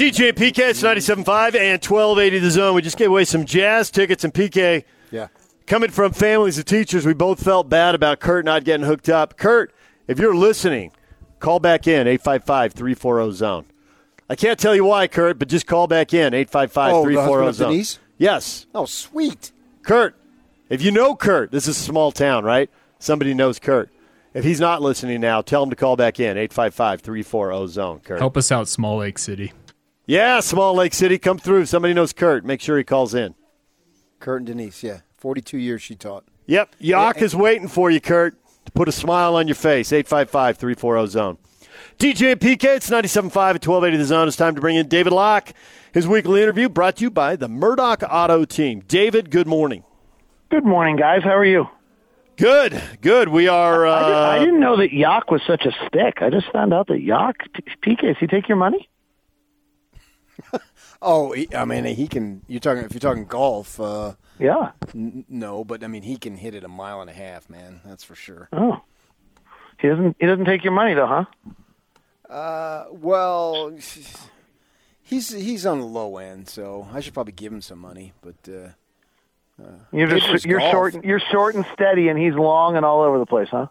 DJ and PK, it's 97.5 and 1280 The Zone. We just gave away some jazz tickets and PK. Yeah. Coming from families of teachers, we both felt bad about Kurt not getting hooked up. Kurt, if you're listening, call back in 855 340 Zone. I can't tell you why, Kurt, but just call back in 855 Oh, the husband 340 of oh, Zone. Denise? Yes. Oh, sweet. Kurt, if you know Kurt, this is a small town, right? Somebody knows Kurt. If he's not listening now, tell him to call back in 855 340 Zone, Kurt. Help us out, Small Lake City. Yeah, Small Lake City, come through. Somebody knows Kurt, make sure he calls in. Kurt and Denise, yeah. 42 years she taught. Yep, Yock is waiting for you, Kurt, to put a smile on your face. 855 340 Zone. DJ and PK, it's 97.5 at 1280 The Zone. It's time to bring in David Locke. His weekly interview brought to you by the Murdoch Auto Team. David, good morning. Good morning, guys. How are you? Good, good. We are. Uh, I, did, I didn't know that Yak was such a stick. I just found out that Yak, PK, does he take your money? Oh, he, I mean, he can. You're talking if you're talking golf. Uh, Yeah. n- no, but I mean, he can hit it a mile and a half, man. That's for sure. Oh. He doesn't. He doesn't take your money though, huh? Uh, well, he's he's on the low end, so I should probably give him some money. But uh, You're just you're golf. short. You're short and steady, and he's long and all over the place, huh?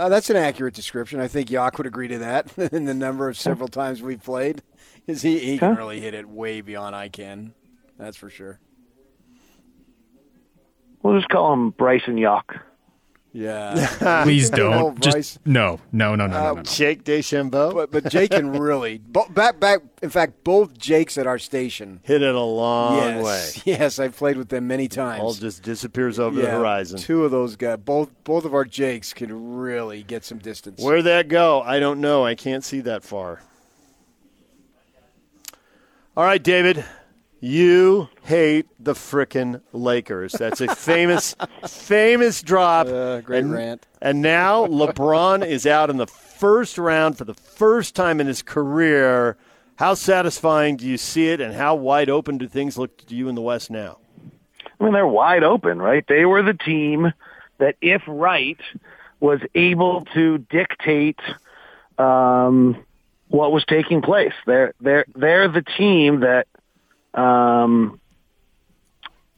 Uh, that's an accurate description. I think Yak would agree to that. in the number of several times we've played, is he he can really hit it way beyond I can. That's for sure. We'll just call him Bryson Yak. Yeah. Please don't. Bryce. Just no, no, no, no, no, uh, no. no. Jake DeChambeau But but Jake can really bo- back back. In fact, both Jakes at our station. hit it a long yes, way. yes, I've played with them many times. All just disappears over the horizon. Two of those guys, both both of our Jakes, can really get some distance. Where'd that go? I don't know. I can't see that far. All right, David. You hate the frickin' Lakers. That's a famous, famous drop. Uh, great and, rant. And now LeBron is out in the first round for the first time in his career. How satisfying do you see it, and how wide open do things look to you in the West now? I mean, they're wide open, right? They were the team that, if right, was able to dictate um, what was taking place. They're they're they're the team that um,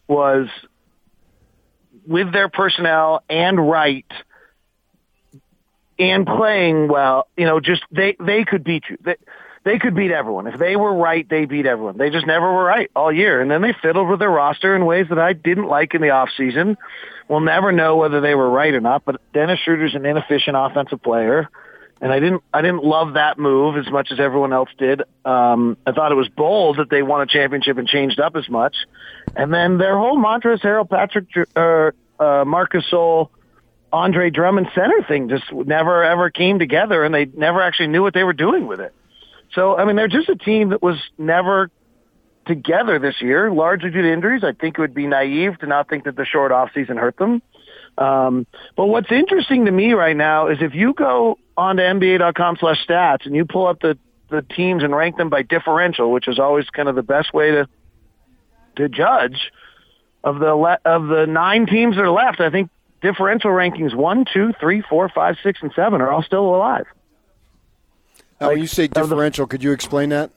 was with their personnel and right and playing well. You know, just they they could beat you. They, they could beat everyone. If they were right, they beat everyone. They just never were right all year. And then they fiddled with their roster in ways that I didn't like in the off season. We'll never know whether they were right or not, but Dennis Schroeder's an inefficient offensive player. And I didn't, I didn't love that move as much as everyone else did. Um, I thought it was bold that they won a championship and changed up as much. And then their whole mantra is Harrell Patrick, uh, uh, Marc Gasol, Andre Drummond center thing just never ever came together, and they never actually knew what they were doing with it. So, I mean, they're just a team that was never together this year, largely due to injuries. I think it would be naive to not think that the short off season hurt them. Um, but what's interesting to me right now is if you go on to NBA.com slash stats and you pull up the, the teams and rank them by differential, which is always kind of the best way to to judge of the le- of the nine teams that are left. I think differential rankings one, two, three, four, five, six, and seven are all still alive. Now, when you say of the- differential, could you explain that?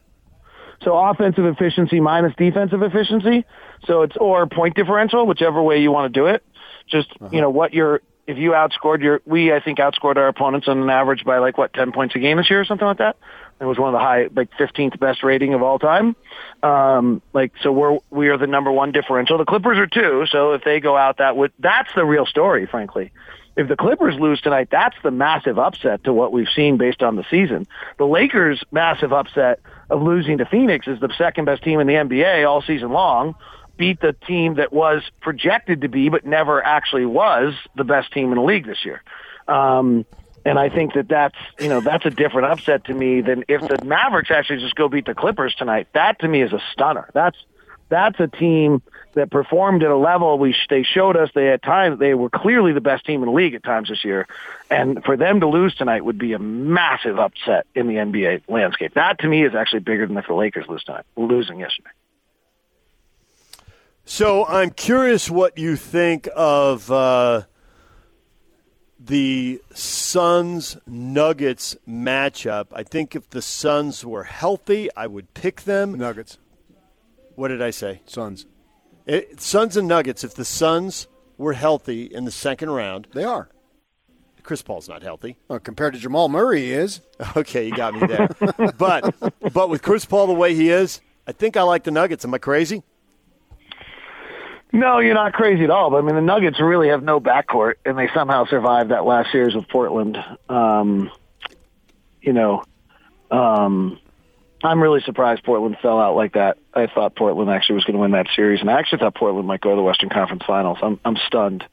So offensive efficiency minus defensive efficiency. So it's or point differential, whichever way you want to do it. Just you know what your if you outscored your we I think outscored our opponents on an average by like what ten points a game this year or something like that. It was one of the high like fifteenth best rating of all time. Um, like so we're we are the number one differential. The Clippers are two. So if they go out, that would that's the real story, frankly. If the Clippers lose tonight, that's the massive upset to what we've seen based on the season. The Lakers' massive upset of losing to Phoenix is the second best team in the NBA all season long. Beat the team that was projected to be, but never actually was the best team in the league this year. Um, and I think that that's you know that's a different upset to me than if the Mavericks actually just go beat the Clippers tonight. That to me is a stunner. That's that's a team that performed at a level we they showed us they at times they were clearly the best team in the league at times this year, and for them to lose tonight would be a massive upset in the NBA landscape. That to me is actually bigger than if the Lakers lose tonight, losing yesterday. So I'm curious what you think of uh, the Suns Nuggets matchup. I think if the Suns were healthy, I would pick them. Nuggets, What did I say? Suns. It, Suns and Nuggets. If the Suns were healthy in the second round, They are. Chris Paul's not healthy. Well, compared to Jamal Murray, he is. Okay, you got me there. but but with Chris Paul the way he is, I think I like the Nuggets. Am I crazy? No, you're not crazy at all. But I mean, the Nuggets really have no backcourt, and they somehow survived that last series with Portland. Um, you know, um, I'm really surprised Portland fell out like that. I thought Portland actually was going to win that series, and I actually thought Portland might go to the Western Conference Finals. I'm I'm stunned.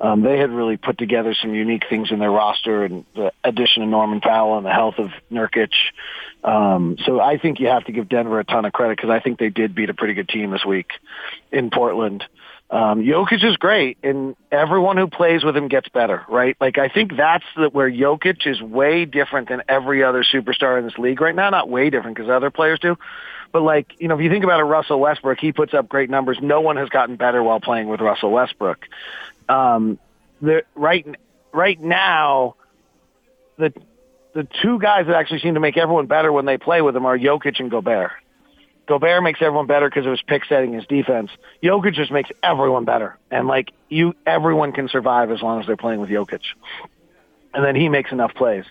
Um, they had really put together some unique things in their roster, and the addition of Norman Powell and the health of Nurkic. Um, so I think you have to give Denver a ton of credit because I think they did beat a pretty good team this week in Portland. Um, Jokic is great, and everyone who plays with him gets better, right? Like I think that's the, where Jokic is way different than every other superstar in this league right now. Not way different because other players do, but like you know, if you think about a Russell Westbrook, he puts up great numbers. No one has gotten better while playing with Russell Westbrook. Um, the right right now, the the two guys that actually seem to make everyone better when they play with him are Jokic and Gobert. Gobert makes everyone better because of his pick setting, his defense. Jokic just makes everyone better, and like you, everyone can survive as long as they're playing with Jokic, and then he makes enough plays.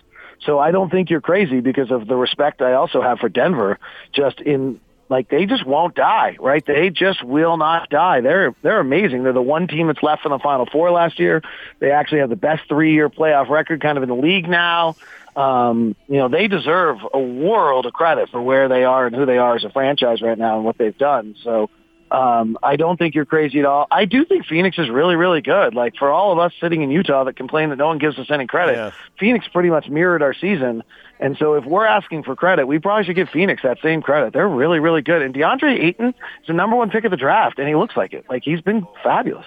So I don't think you're crazy because of the respect I also have for Denver. Just in like they just won't die, right? They just will not die. They're they're amazing. They're the one team that's left in the Final Four last year. They actually have the best three year playoff record, kind of in the league now. Um, you know, they deserve a world of credit for where they are and who they are as a franchise right now and what they've done. So um, I don't think you're crazy at all. I do think Phoenix is really, really good. Like for all of us sitting in Utah that complain that no one gives us any credit, Yeah. Phoenix pretty much mirrored our season. And so if we're asking for credit, we probably should give Phoenix that same credit. They're really, really good. And DeAndre Ayton is the number one pick of the draft, and he looks like it. Like he's been fabulous.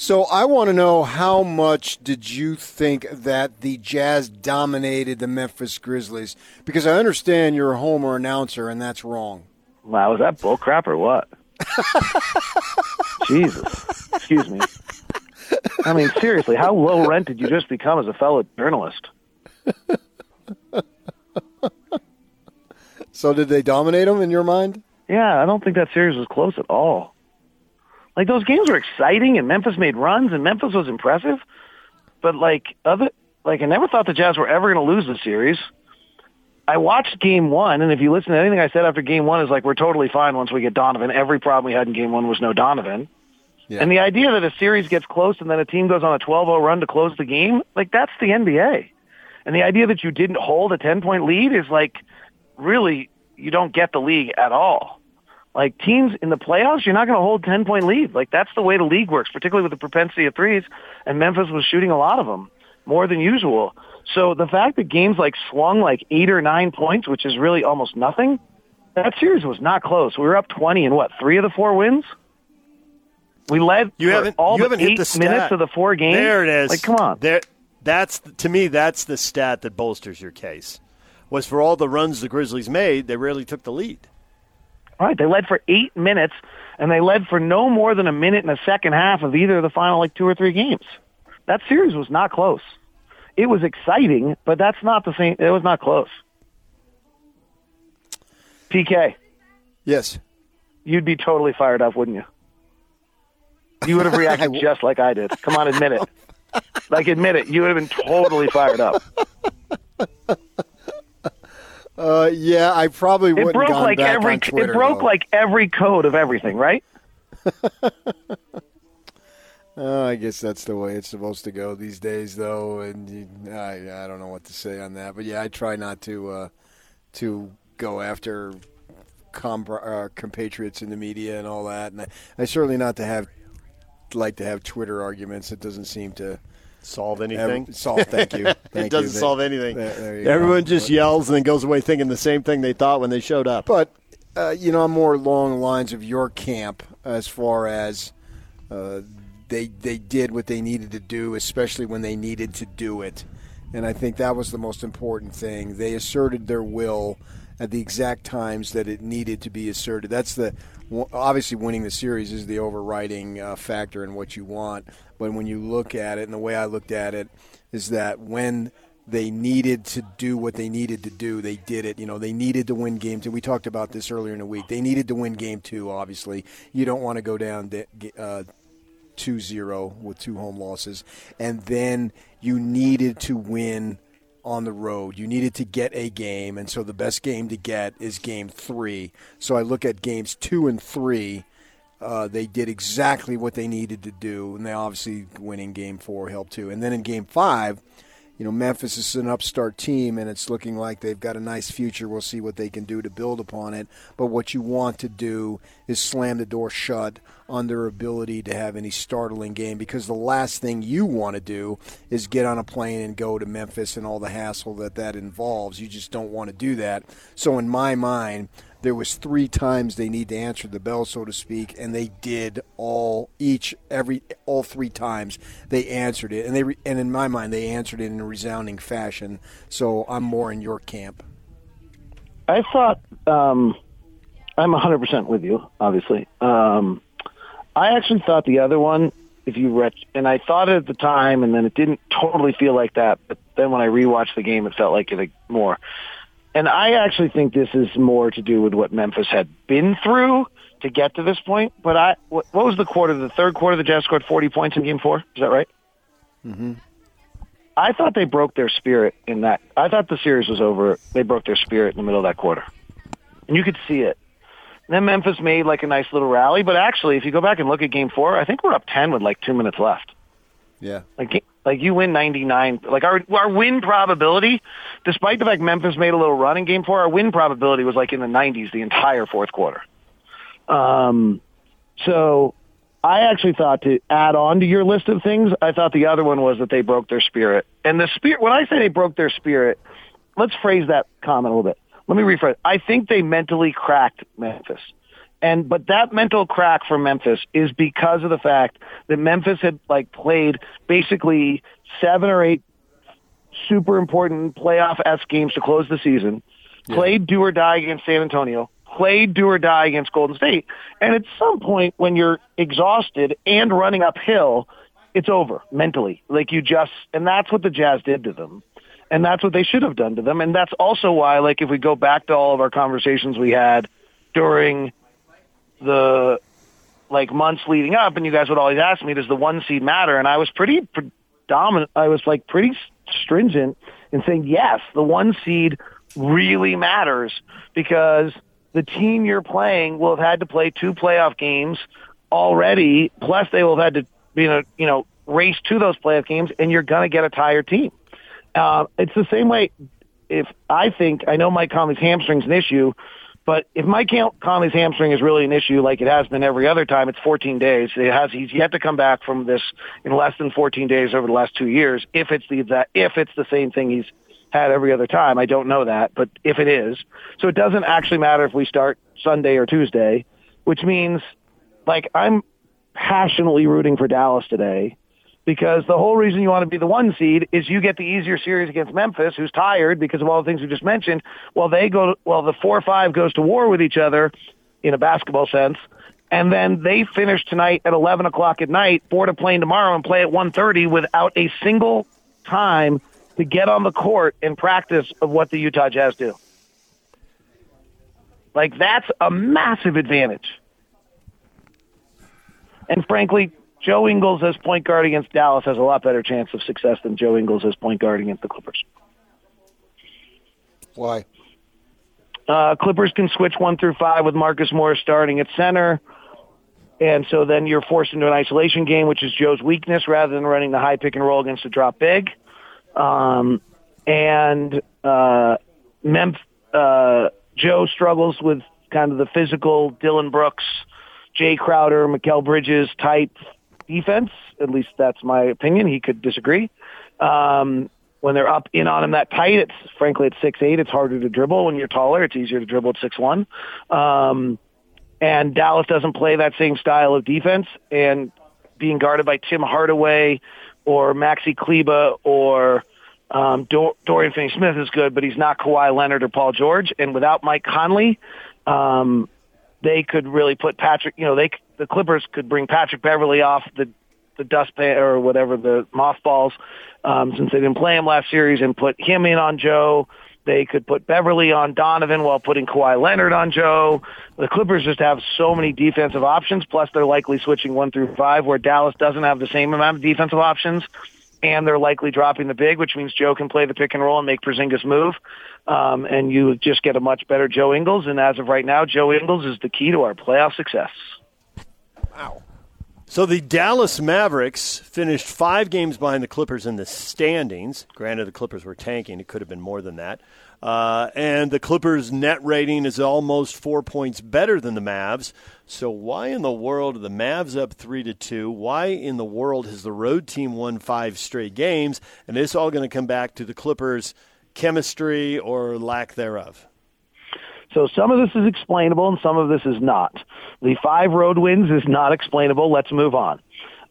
So I want to know how much did you think that the Jazz dominated the Memphis Grizzlies? Because I understand you're a homer announcer, and that's wrong. Wow, was that bull crap or what? Jesus. Excuse me. I mean, seriously, how low rent did you just become as a fellow journalist? So did they dominate them in your mind? Yeah, I don't think that series was close at all. Like those games were exciting, and Memphis made runs, and Memphis was impressive. But like other, like I never thought the Jazz were ever going to lose the series. I watched Game One, and if you listen to anything I said after Game One, is like we're totally fine once we get Donovan. Every problem we had in Game One was no Donovan. Yeah. And the idea that a series gets close and then a team goes on a 12-0 run to close the game, like that's the NBA. And the idea that you didn't hold a 10-point lead is like really you don't get the league at all. Like teams in the playoffs, you're not going to hold 10-point lead. Like that's the way the league works, particularly with the propensity of threes. And Memphis was shooting a lot of them, more than usual. So the fact that games like swung like eight or nine points, which is really almost nothing, that series was not close. We were up 20 in what three of the four wins. We led You haven't all you but haven't hit eight the stat. minutes of the four games. There it is. Like, come on. There, that's to me. That's the stat that bolsters your case. Was for all the runs the Grizzlies made, they rarely took the lead. All right, they led for eight minutes, and they led for no more than a minute in the second half of either of the final like two or three games. That series was not close. It was exciting, but that's not the same. It was not close. PK, Yes. you'd be totally fired up, wouldn't you? You would have reacted just like I did. Come on, admit it. Like, admit it. You would have been totally fired up. Uh, yeah, I probably wouldn't broke like back every. Twitter, it broke though. like every code of everything, right? Uh, I guess that's the way it's supposed to go these days, though, and you, I I don't know what to say on that, but yeah, I try not to uh, to go after com- uh, compatriots in the media and all that, and I, I certainly not to have like to have Twitter arguments. It doesn't seem to Solve ever- anything? solve. Thank you. Thank it doesn't That- solve anything. there- there you go. Everyone just But- yells and then goes away thinking the same thing they thought when they showed up. But uh, you know, I'm more along the lines of your camp as far as uh, they they did what they needed to do, especially when they needed to do it, and I think that was the most important thing. They asserted their will, at the exact times that it needed to be asserted. That's the obviously winning the series is the overriding uh, factor in what you want. But when you look at it, and the way I looked at it is that when they needed to do what they needed to do. They did it. You know, they needed to win game two. We talked about this earlier in the week. They needed to win game two, obviously. You don't want to go down uh, 2 0 with two home losses. And then you needed to win on the road. You needed to get a game, and so the best game to get is game three. So I look at games two and three. Uh, they did exactly what they needed to do, and they obviously winning game four helped too. And then in game five, you know, Memphis is an upstart team, and it's looking like they've got a nice future. We'll see what they can do to build upon it. But what you want to do is slam the door shut on their ability to have any startling game because the last thing you want to do is get on a plane and go to Memphis and all the hassle that that involves. You just don't want to do that. So, in my mind, there was three times they need to answer the bell, so to speak, and they did all each every all three times they answered it, and they and in my mind they answered it in a resounding fashion. So I'm more in your camp. I thought um, I'm 100 percent with you, obviously. Um, I actually thought the other one, if you and I thought it at the time, and then it didn't totally feel like that. But then when I rewatched the game, it felt like it more. And I actually think this is more to do with what Memphis had been through to get to this point. But I, what, what was the quarter? The third quarter, the Jazz scored 40 points in Game Four. Is that right? Mm-hmm. I thought they broke their spirit in that. I thought the series was over. They broke their spirit in the middle of that quarter, and you could see it. And then Memphis made like a nice little rally, but actually, if you go back and look at Game Four, I think we're up 10 with like two minutes left. Yeah. Like like you win 99. Like our our win probability, despite the fact Memphis made a little run in Game Four, our win probability was like in the 90s the entire fourth quarter. Um, so I actually thought to add on to your list of things, I thought the other one was that they broke their spirit. And the spirit, when I say they broke their spirit, let's phrase that comment a little bit. Let me rephrase. I think they mentally cracked Memphis. And but that mental crack for Memphis is because of the fact that Memphis had like played basically seven or eight super important playoff s games to close the season, yeah. played do or die against San Antonio, played do or die against Golden State, and at some point when you're exhausted and running uphill, it's over mentally. Like you just and that's what the Jazz did to them. And that's what they should have done to them. And that's also why, like, if we go back to all of our conversations we had during the like months leading up, and you guys would always ask me, "Does the one seed matter?" And I was pretty predominant. I was like pretty stringent in saying yes, the one seed really matters because the team you're playing will have had to play two playoff games already. Plus, they will have had to you know you know race to those playoff games, and you're going to get a tired team. Uh, it's the same way. If I think I know Mike Conley's hamstring's an issue, but if Mike Conley's hamstring is really an issue, like it has been every other time, it's 14 days. It has he's yet to come back from this in less than 14 days over the last two years. If it's the that if it's the same thing he's had every other time, I don't know that, but if it is, so it doesn't actually matter if we start Sunday or Tuesday, which means like I'm passionately rooting for Dallas today because the whole reason you want to be the one seed is you get the easier series against Memphis, who's tired because of all the things we just mentioned. While they go, well, the four five goes to war with each other in a basketball sense, and then they finish tonight at eleven o'clock at night, board a plane tomorrow, and play at one thirty without a single time to get on the court and practice of what the Utah Jazz do. Like that's a massive advantage. And frankly, Joe Ingles as point guard against Dallas has a lot better chance of success than Joe Ingles as point guard against the Clippers. Why? Uh, Clippers can switch one through five with Marcus Morris starting at center. And so then you're forced into an isolation game, which is Joe's weakness, rather than running the high pick and roll against a drop big. Um, and uh, Memphis, uh, Joe struggles with kind of the physical Dillon Brooks, Jae Crowder, Mikal Bridges type defense. At least that's my opinion. He could disagree. Um, when they're up in on him that tight, it's frankly at six eight. It's harder to dribble when you're taller. It's easier to dribble at six one. Um, and Dallas doesn't play that same style of defense. And being guarded by Tim Hardaway or Maxi Kleber or Um, Dor- Dorian Finney-Smith is good, but he's not Kawhi Leonard or Paul George. And without Mike Conley, um, they could really put Patrick. You know, they the Clippers could bring Patrick Beverley off the the dustpan or whatever the mothballs um, since they didn't play him last series and put him in on Joe. They could put Beverley on Donovan while putting Kawhi Leonard on Joe. The Clippers just have so many defensive options. Plus, they're likely switching one through five, where Dallas doesn't have the same amount of defensive options, and they're likely dropping the big, which means Joe can play the pick and roll and make Porzingis move. Um, and you just get a much better Joe Ingles. And as of right now, Joe Ingles is the key to our playoff success. Wow. So the Dallas Mavericks finished five games behind the Clippers in the standings. Granted, the Clippers were tanking; it could have been more than that. Uh, and the Clippers' net rating is almost four points better than the Mavs. So why in the world are the Mavs up three to two? Why in the world has the road team won five straight games? And it's all going to come back to the Clippers' chemistry or lack thereof. So some of this is explainable and some of this is not. The five road wins is not explainable. Let's move on.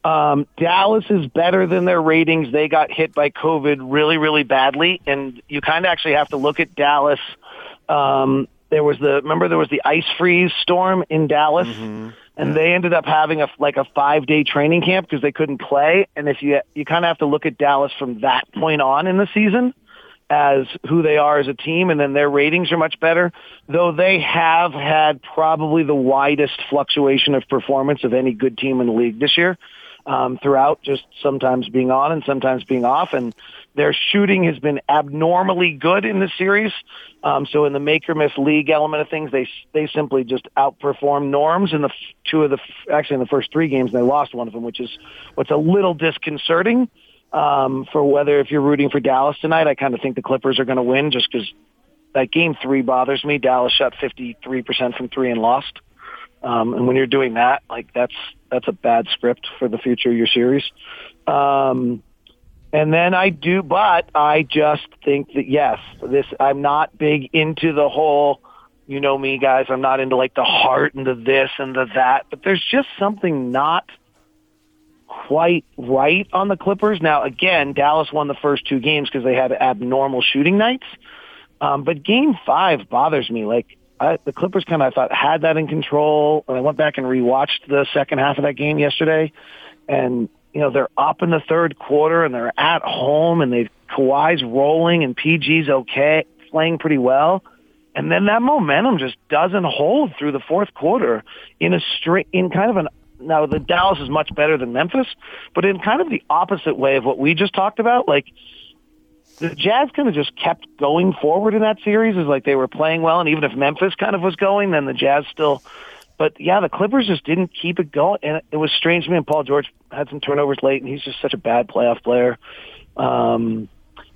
Um, Dallas is better than their ratings. They got hit by COVID really, really badly, and you kind of actually have to look at Dallas. Um, there was the remember there was the ice freeze storm in Dallas, mm-hmm. and they ended up having a like a five day training camp because they couldn't play. And if you you kind of have to look at Dallas from that point on in the season as who they are as a team, and then their ratings are much better. Though they have had probably the widest fluctuation of performance of any good team in the league this year. Um, throughout, just sometimes being on and sometimes being off, and their shooting has been abnormally good in the series. Um, so in the make or miss league element of things, they they simply just outperformed norms in the two of the actually in the first three games, they lost one of them, which is what's a little disconcerting um, for whether if you're rooting for Dallas tonight. I kind of think the Clippers are going to win just because that game three bothers me. Dallas shot 53% from three and lost. Um, and when you're doing that, like that's that's a bad script for the future of your series. Um, and then I do, but I just think that yes, this I'm not big into the whole. You know me, guys. I'm not into like the heart and the this and the that. But there's just something not quite right on the Clippers. Now, again, Dallas won the first two games because they had abnormal shooting nights. Um, but game five bothers me. Like, I, the Clippers kind of, I thought, had that in control. And I went back and rewatched the second half of that game yesterday. And, you know, they're up in the third quarter and they're at home and they've, Kawhi's rolling and PG's okay, playing pretty well. And then that momentum just doesn't hold through the fourth quarter in a straight, in kind of an now the Dallas is much better than Memphis, but in kind of the opposite way of what we just talked about, like the Jazz kind of just kept going forward in that series is like they were playing well, and even if Memphis kind of was going, then the Jazz still. But yeah, the Clippers just didn't keep it going, and it was strange to me. And Paul George had some turnovers late, and he's just such a bad playoff player. Um,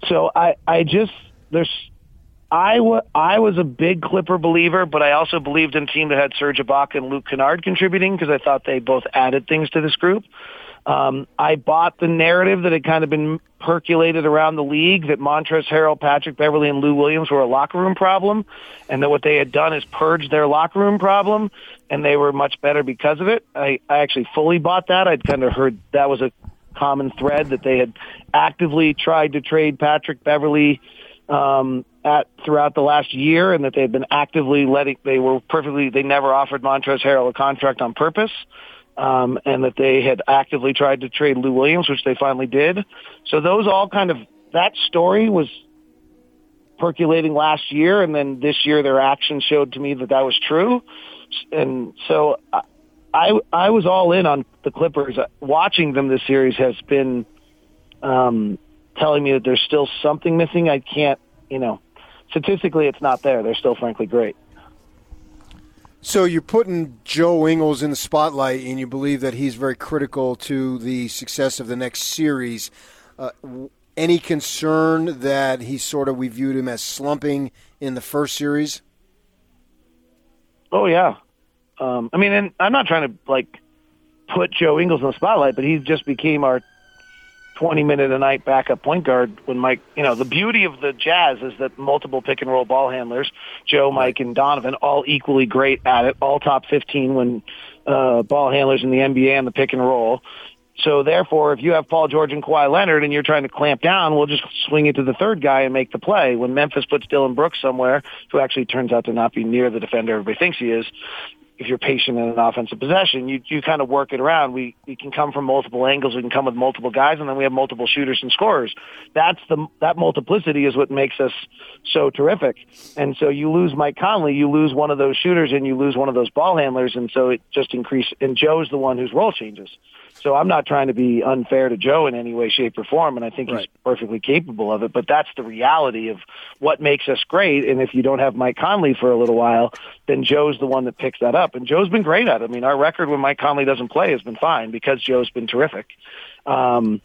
so I, I just there's I, w- I was a big Clipper believer, but I also believed in a team that had Serge Ibaka and Luke Kennard contributing because I thought they both added things to this group. Um, I bought the narrative that had kind of been percolated around the league that Montrezl Harrell, Patrick Beverley, and Lou Williams were a locker room problem, and that what they had done is purge their locker room problem, and they were much better because of it. I, I actually fully bought that. I'd kind of heard that was a common thread that they had actively tried to trade Patrick Beverley um, at throughout the last year, and that they've been actively letting. They were perfectly. They never offered Montrezl Harrell a contract on purpose, um, and that they had actively tried to trade Lou Williams, which they finally did. So those all kind of that story was percolating last year, and then this year their actions showed to me that that was true, and so. I I was all in on the Clippers. Watching them this series has been um, telling me that there's still something missing. I can't, you know, statistically, it's not there. They're still, frankly, great. So you're putting Joe Ingles in the spotlight, and you believe that he's very critical to the success of the next series. Uh, any concern that he sort of we viewed him as slumping in the first series? Oh yeah, um, I mean, and I'm not trying to like put Joe Ingles in the spotlight, but he just became our 20 minute a night backup point guard when Mike, you know, the beauty of the Jazz is that multiple pick and roll ball handlers, Joe, Mike, and Donovan, all equally great at it, all top 15 when uh, ball handlers in the NBA and the pick and roll. So therefore, if you have Paul George and Kawhi Leonard and you're trying to clamp down, we'll just swing it to the third guy and make the play. When Memphis puts Dillon Brooks somewhere, who actually turns out to not be near the defender everybody thinks he is, if you're patient in an offensive possession, you you kind of work it around. We we can come from multiple angles. We can come with multiple guys, and then we have multiple shooters and scorers. That's the that multiplicity is what makes us so terrific. And so you lose Mike Conley, you lose one of those shooters, and you lose one of those ball handlers, and so it just increases. And Joe's the one whose role changes. So I'm not trying to be unfair to Joe in any way, shape, or form, and I think right. he's perfectly capable of it. But that's the reality of what makes us great. And if you don't have Mike Conley for a little while, then Joe's the one that picks that up. And Joe's been great at it. I mean, our record when Mike Conley doesn't play has been fine because Joe's been terrific. Um,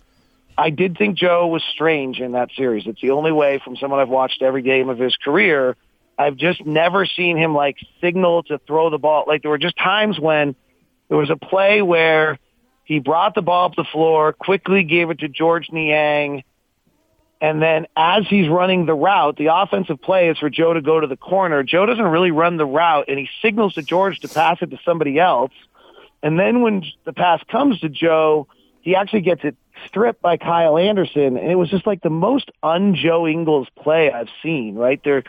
I did think Joe was strange in that series. It's the only way from someone I've watched every game of his career. I've just never seen him like signal to throw the ball. Like there were just times when there was a play where he brought the ball up the floor, quickly gave it to Georges Niang, and then as he's running the route, the offensive play is for Joe to go to the corner. Joe doesn't really run the route, and he signals to George to pass it to somebody else. And then when the pass comes to Joe, he actually gets it stripped by Kyle Anderson, and it was just like the most un-Joe Ingles play I've seen. Right there,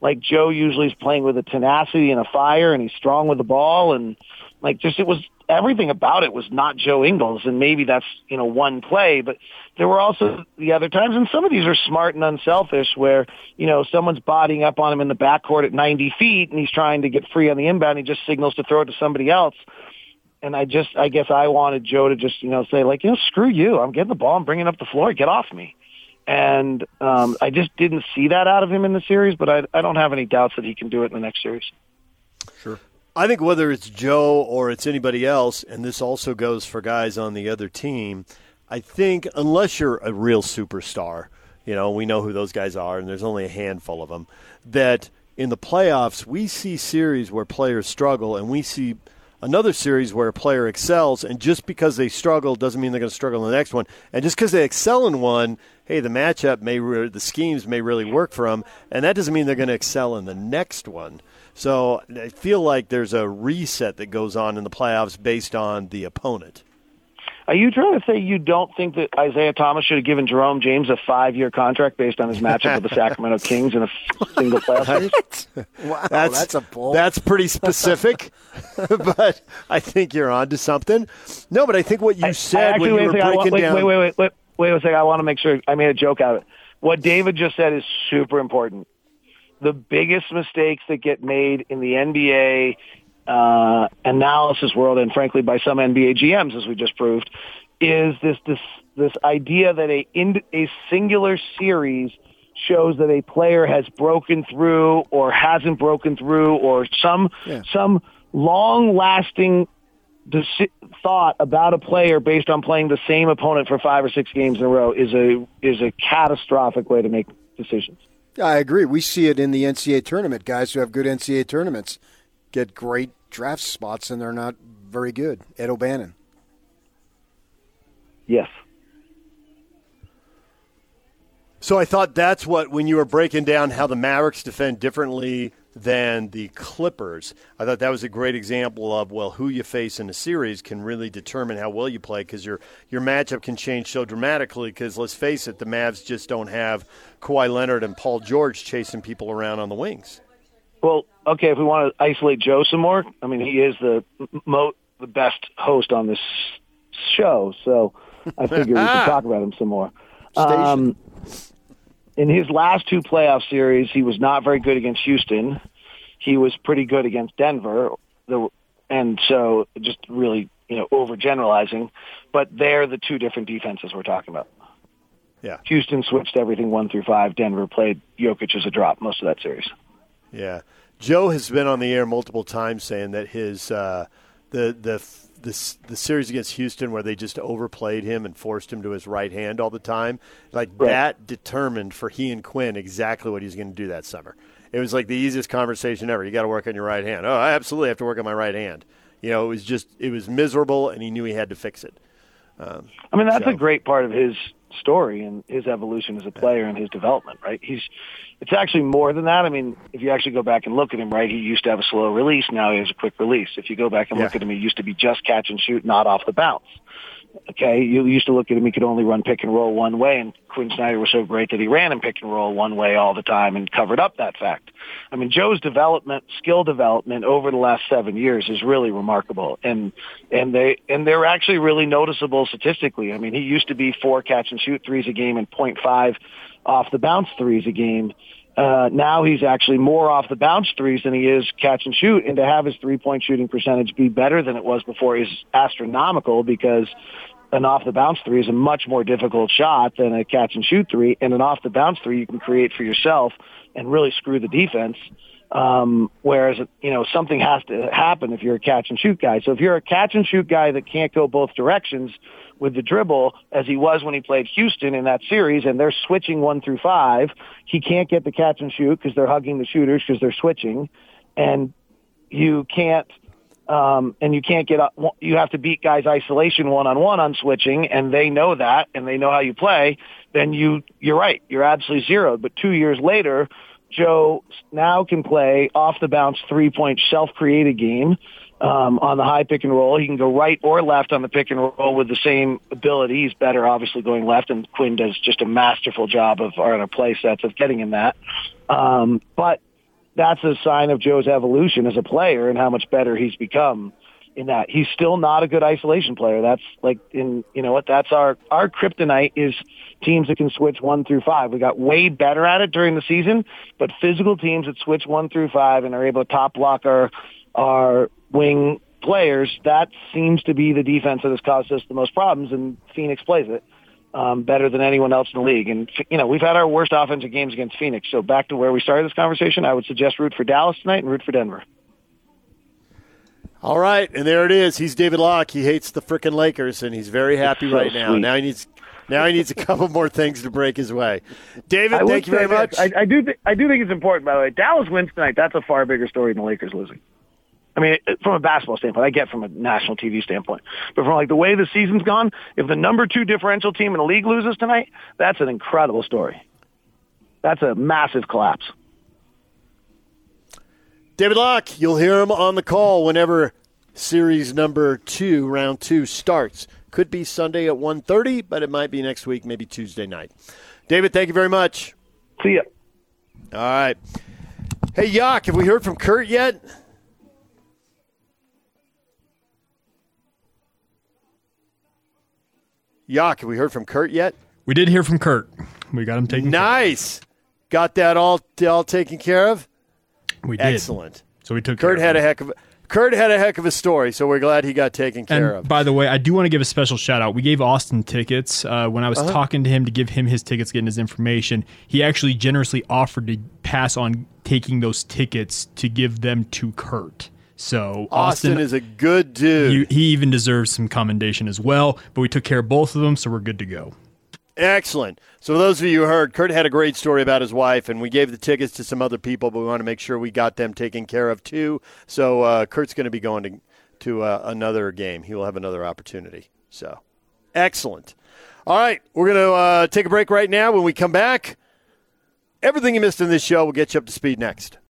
like Joe usually is playing with a tenacity and a fire, and he's strong with the ball, and like just it was everything about it was not Joe Ingles, and maybe that's you know one play, but there were also the other times, and some of these are smart and unselfish, where you know someone's bodying up on him in the backcourt at 90 feet, and he's trying to get free on the inbound. He just signals to throw it to somebody else. And I just, I guess I wanted Joe to just, you know, say like, you know, screw you. I'm getting the ball. I'm bringing up the floor. Get off me. And um, I just didn't see that out of him in the series, but I, I don't have any doubts that he can do it in the next series. Sure. I think whether it's Joe or it's anybody else, and this also goes for guys on the other team, I think unless you're a real superstar, you know, we know who those guys are, and there's only a handful of them, that in the playoffs, we see series where players struggle, and we see another series where a player excels, and just because they struggle doesn't mean they're going to struggle in the next one. And just because they excel in one, hey, the matchup may, re- the schemes may really work for them, and that doesn't mean they're going to excel in the next one. So I feel like there's a reset that goes on in the playoffs based on the opponent. Are you trying to say you don't think that Isiah Thomas should have given Jerome James a five-year contract based on his matchup with the Sacramento Kings in a single playoff series? wow, that's, that's a bold. That's pretty specific, but I think you're onto something. No, but I think what you said actually, when you were breaking want, wait, down. Wait, wait, wait, wait, wait a second. I want to make sure I made a joke out of it. What David just said is super important the biggest mistakes that get made in the NBA uh, analysis world, and frankly by some NBA GMs, as we just proved, is this this this idea that a in, a singular series shows that a player has broken through or hasn't broken through or some yeah. some long lasting deci- thought about a player based on playing the same opponent for five or six games in a row is a is a catastrophic way to make decisions. I agree. We see it in the NCAA tournament. Guys who have good NCAA tournaments get great draft spots, and they're not very good. Ed O'Bannon. Yes. So I thought that's what when you were breaking down how the Mavericks defend differently than the Clippers. I thought that was a great example of well, who you face in a series can really determine how well you play because your your matchup can change so dramatically. Because let's face it, the Mavs just don't have Kawhi Leonard and Paul George chasing people around on the wings. Well, okay, if we want to isolate Joe some more, I mean, he is the mo- the best host on this show, so I figure we should talk about him some more. Um, in his last two playoff series, he was not very good against Houston. He was pretty good against Denver, and so just really, you know, overgeneralizing. But they're the two different defenses we're talking about. Yeah. Houston switched everything one through five. Denver played Jokic as a drop most of that series. Yeah. Joe has been on the air multiple times saying that his uh, the the this the series against Houston where they just overplayed him and forced him to his right hand all the time, like right. that determined for he and Quin exactly what he's going to do that summer. It was like the easiest conversation ever. You got to work on your right hand. Oh, I absolutely have to work on my right hand. You know, it was just it was miserable, and he knew he had to fix it. Um, I mean, that's so. a great part of his story and his evolution as a player and his development, right? He's it's actually more than that. I mean, if you actually go back and look at him, right, he used to have a slow release, now he has a quick release. If you go back and yeah. look at him, he used to be just catch and shoot, not off the bounce. Okay, you used to look at him; he could only run pick and roll one way, and Quin Snyder was so great that he ran him pick and roll one way all the time and covered up that fact. I mean, Joe's development, skill development over the last seven years is really remarkable, and and they and they're actually really noticeable statistically. I mean, he used to be four catch and shoot threes a game and 0.5 off the bounce threes a game. Uh, now he's actually more off the bounce threes than he is catch and shoot, and to have his three point shooting percentage be better than it was before is astronomical because an off the bounce three is a much more difficult shot than a catch and shoot three. And an off the bounce three you can create for yourself and really screw the defense. Um, whereas, you know, something has to happen if you're a catch and shoot guy. So if you're a catch and shoot guy that can't go both directions with the dribble, as he was when he played Houston in that series, and they're switching one through five, he can't get the catch and shoot because they're hugging the shooters because they're switching. And you can't um, and you can't get up. You have to beat guys isolation one on one on switching, and they know that, and they know how you play. Then you, you're right. You're absolutely zeroed. But two years later, Joe now can play off the bounce three point self created game. Um, on the high pick and roll, he can go right or left on the pick and roll with the same ability. He's better, obviously, going left, and Quin does just a masterful job of on a play sets of getting him that. Um, but that's a sign of Joe's evolution as a player and how much better he's become in that. He's still not a good isolation player. That's like in you know what that's our our kryptonite is teams that can switch one through five. We got way better at it during the season, but physical teams that switch one through five and are able to top block our our wing players, that seems to be the defense that has caused us the most problems and Phoenix plays it um, better than anyone else in the league. And, you know, we've had our worst offensive games against Phoenix. So back to where we started this conversation, I would suggest root for Dallas tonight and root for Denver. All right, and there it is. He's David Locke. He hates the frickin' Lakers, and he's very happy so right now. Now he needs now he needs a couple more things to break his way. David, I thank you very much. I, I do th- I do think it's important. By the way, Dallas wins tonight. That's a far bigger story than the Lakers losing. I mean, from a basketball standpoint, I get from a national TV standpoint, but from like the way the season's gone, if the number two differential team in the league loses tonight, that's an incredible story. That's a massive collapse. David Locke, you'll hear him on the call whenever series number two, round two, starts. Could be Sunday at 1.30, but it might be next week, maybe Tuesday night. David, thank you very much. See ya. All right. Hey, Yock, have we heard from Kurt yet? Yak, have we heard from Kurt yet? We did hear from Kurt. We got him taken. Nice. Got that all all taken care of. We did. Excellent. So we took. Kurt had a heck of. Kurt had a heck of a story, so we're glad he got taken care and of. By the way, I do want to give a special shout out. We gave Austin tickets uh, when I was uh-huh. talking to him to give him his tickets, getting his information. He actually generously offered to pass on taking those tickets to give them to Kurt. So Austin, Austin, is a good dude. He, he even deserves some commendation as well. But we took care of both of them, so we're good to go. Excellent. So, those of you who heard, Kurt had a great story about his wife, and we gave the tickets to some other people, but we want to make sure we got them taken care of too. So, uh, Kurt's going to be going to to uh, another game. He will have another opportunity. So, excellent. All right, we're going to uh, take a break right now. When we come back, everything you missed in this show will get you up to speed next.